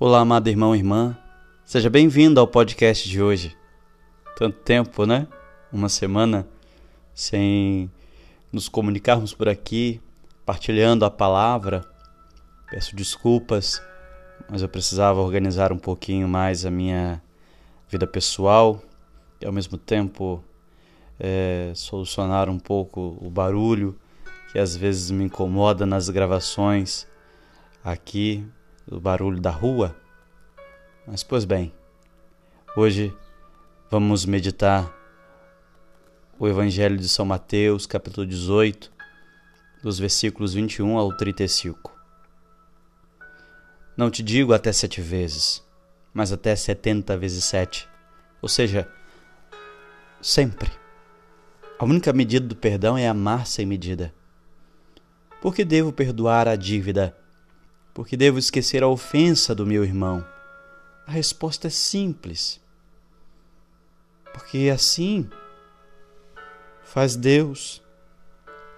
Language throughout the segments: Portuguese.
Olá, amado irmão e irmã. Seja bem-vindo ao podcast de hoje. Tanto tempo, né? Uma semana sem nos comunicarmos por aqui, partilhando a palavra. Peço desculpas, mas eu precisava organizar um pouquinho mais a minha vida pessoal e, ao mesmo tempo, é, solucionar um pouco o barulho que às vezes me incomoda nas gravações aqui do barulho da rua. Mas, pois bem, hoje vamos meditar o Evangelho de São Mateus, capítulo 18, dos versículos 21 ao 35. Não te digo até sete vezes, mas até setenta vezes sete, ou seja, sempre. A única medida do perdão é amar sem medida. Por que devo perdoar a dívida? Porque devo esquecer a ofensa do meu irmão? A resposta é simples. Porque assim faz Deus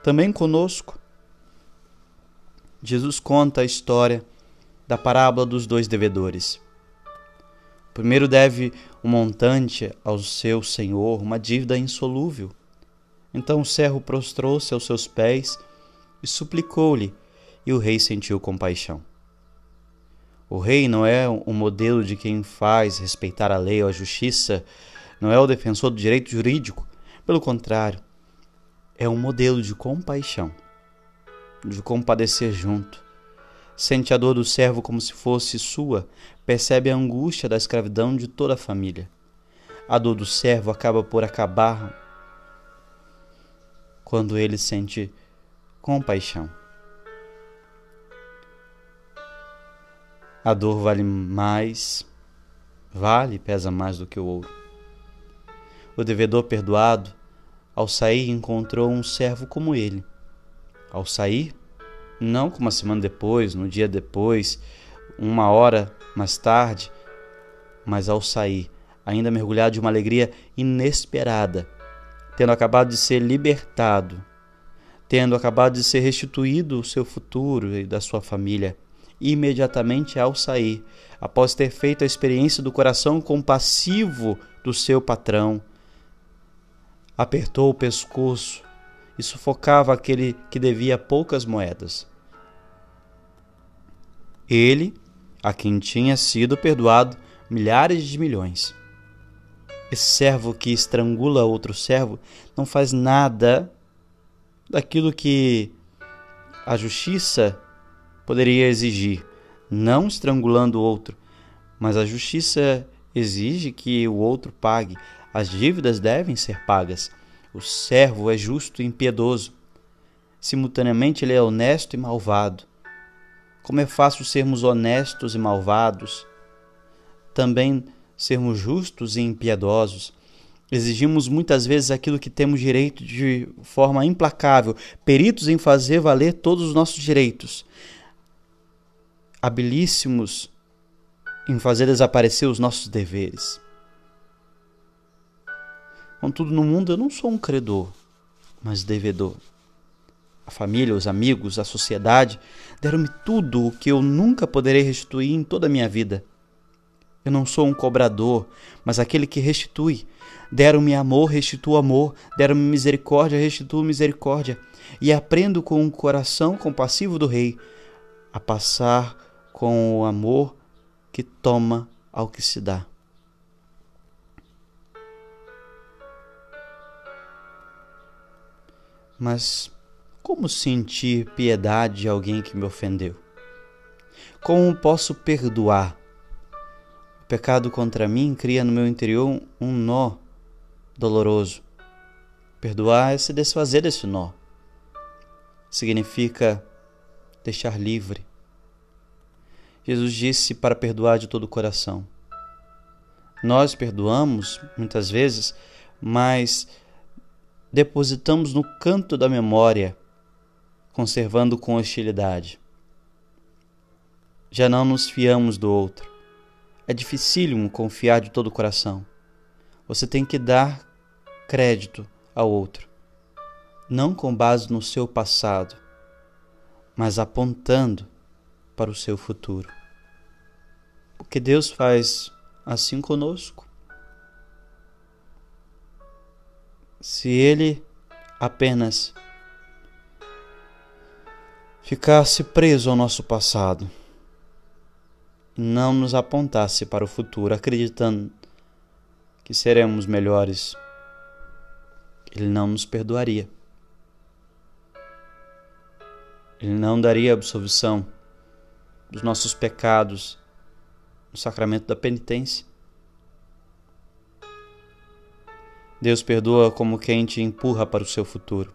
também conosco. Jesus conta a história da parábola dos dois devedores. O primeiro deve um montante ao seu senhor, uma dívida insolúvel. Então o servo prostrou-se aos seus pés e suplicou-lhe, e o rei sentiu compaixão. O rei não é o modelo de quem faz respeitar a lei ou a justiça, não é o defensor do direito jurídico. Pelo contrário, é um modelo de compaixão, de compadecer junto. Sente a dor do servo como se fosse sua, percebe a angústia da escravidão de toda a família. A dor do servo acaba por acabar quando ele sente compaixão. A dor vale mais, vale, pesa mais do que o ouro. O devedor perdoado, ao sair, encontrou um servo como ele. Ao sair, não como uma semana depois, no dia depois, uma hora mais tarde, mas ao sair, ainda mergulhado de uma alegria inesperada, tendo acabado de ser libertado, tendo acabado de ser restituído o seu futuro e da sua família imediatamente ao sair, após ter feito a experiência do coração compassivo do seu patrão. Apertou o pescoço e sufocava aquele que devia poucas moedas. Ele, a quem tinha sido perdoado milhares de milhões. Esse servo que estrangula outro servo não faz nada daquilo que a justiça poderia exigir, não estrangulando o outro, mas a justiça exige que o outro pague. As dívidas devem ser pagas. O servo é justo e impiedoso. Simultaneamente, ele é honesto e malvado. Como é fácil sermos honestos e malvados, também sermos justos e impiedosos. Exigimos muitas vezes aquilo que temos direito de forma implacável, peritos em fazer valer todos os nossos direitos habilíssimos em fazer desaparecer os nossos deveres. Contudo, no mundo eu não sou um credor, mas devedor. A família, os amigos, a sociedade deram-me tudo o que eu nunca poderei restituir em toda a minha vida. Eu não sou um cobrador, mas aquele que restitui. Deram-me amor, restituo amor. Deram-me misericórdia, restituo misericórdia. E aprendo com o coração compassivo do Rei a passar com o amor que toma ao que se dá. Mas como sentir piedade de alguém que me ofendeu? Como posso perdoar? O pecado contra mim cria no meu interior um nó doloroso. Perdoar é se desfazer desse nó. Significa deixar livre, Jesus disse para perdoar de todo o coração. Nós perdoamos muitas vezes, mas depositamos no canto da memória, conservando com hostilidade. Já não nos fiamos do outro. É dificílimo confiar de todo o coração. Você tem que dar crédito ao outro, não com base no seu passado, mas apontando para o seu futuro. Porque Deus faz assim conosco. Se Ele apenas ficasse preso ao nosso passado e não nos apontasse para o futuro, acreditando que seremos melhores, Ele não nos perdoaria. Ele não daria absolvição dos nossos pecados no sacramento da penitência. Deus perdoa como quem te empurra para o seu futuro.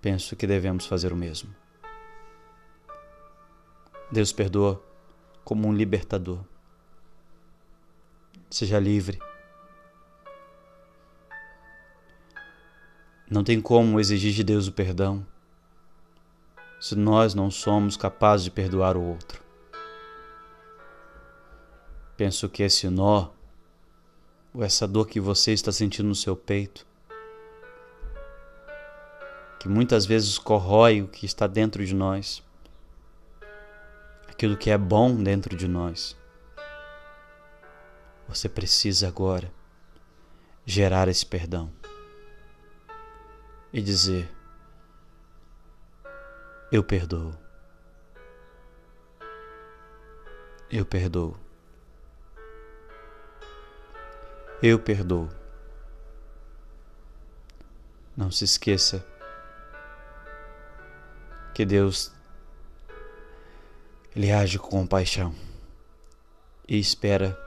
Penso que devemos fazer o mesmo. Deus perdoa como um libertador. Seja livre. Não tem como exigir de Deus o perdão se nós não somos capazes de perdoar o outro. Penso que esse nó, ou essa dor que você está sentindo no seu peito, que muitas vezes corrói o que está dentro de nós, aquilo que é bom dentro de nós. Você precisa agora gerar esse perdão e dizer: Eu perdoo. Eu perdoo. Eu perdoo. Não se esqueça que Deus ele age com compaixão e espera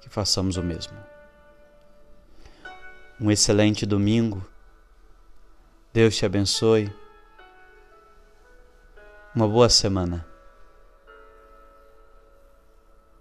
que façamos o mesmo. Um excelente domingo Deus te abençoe. Uma boa semana.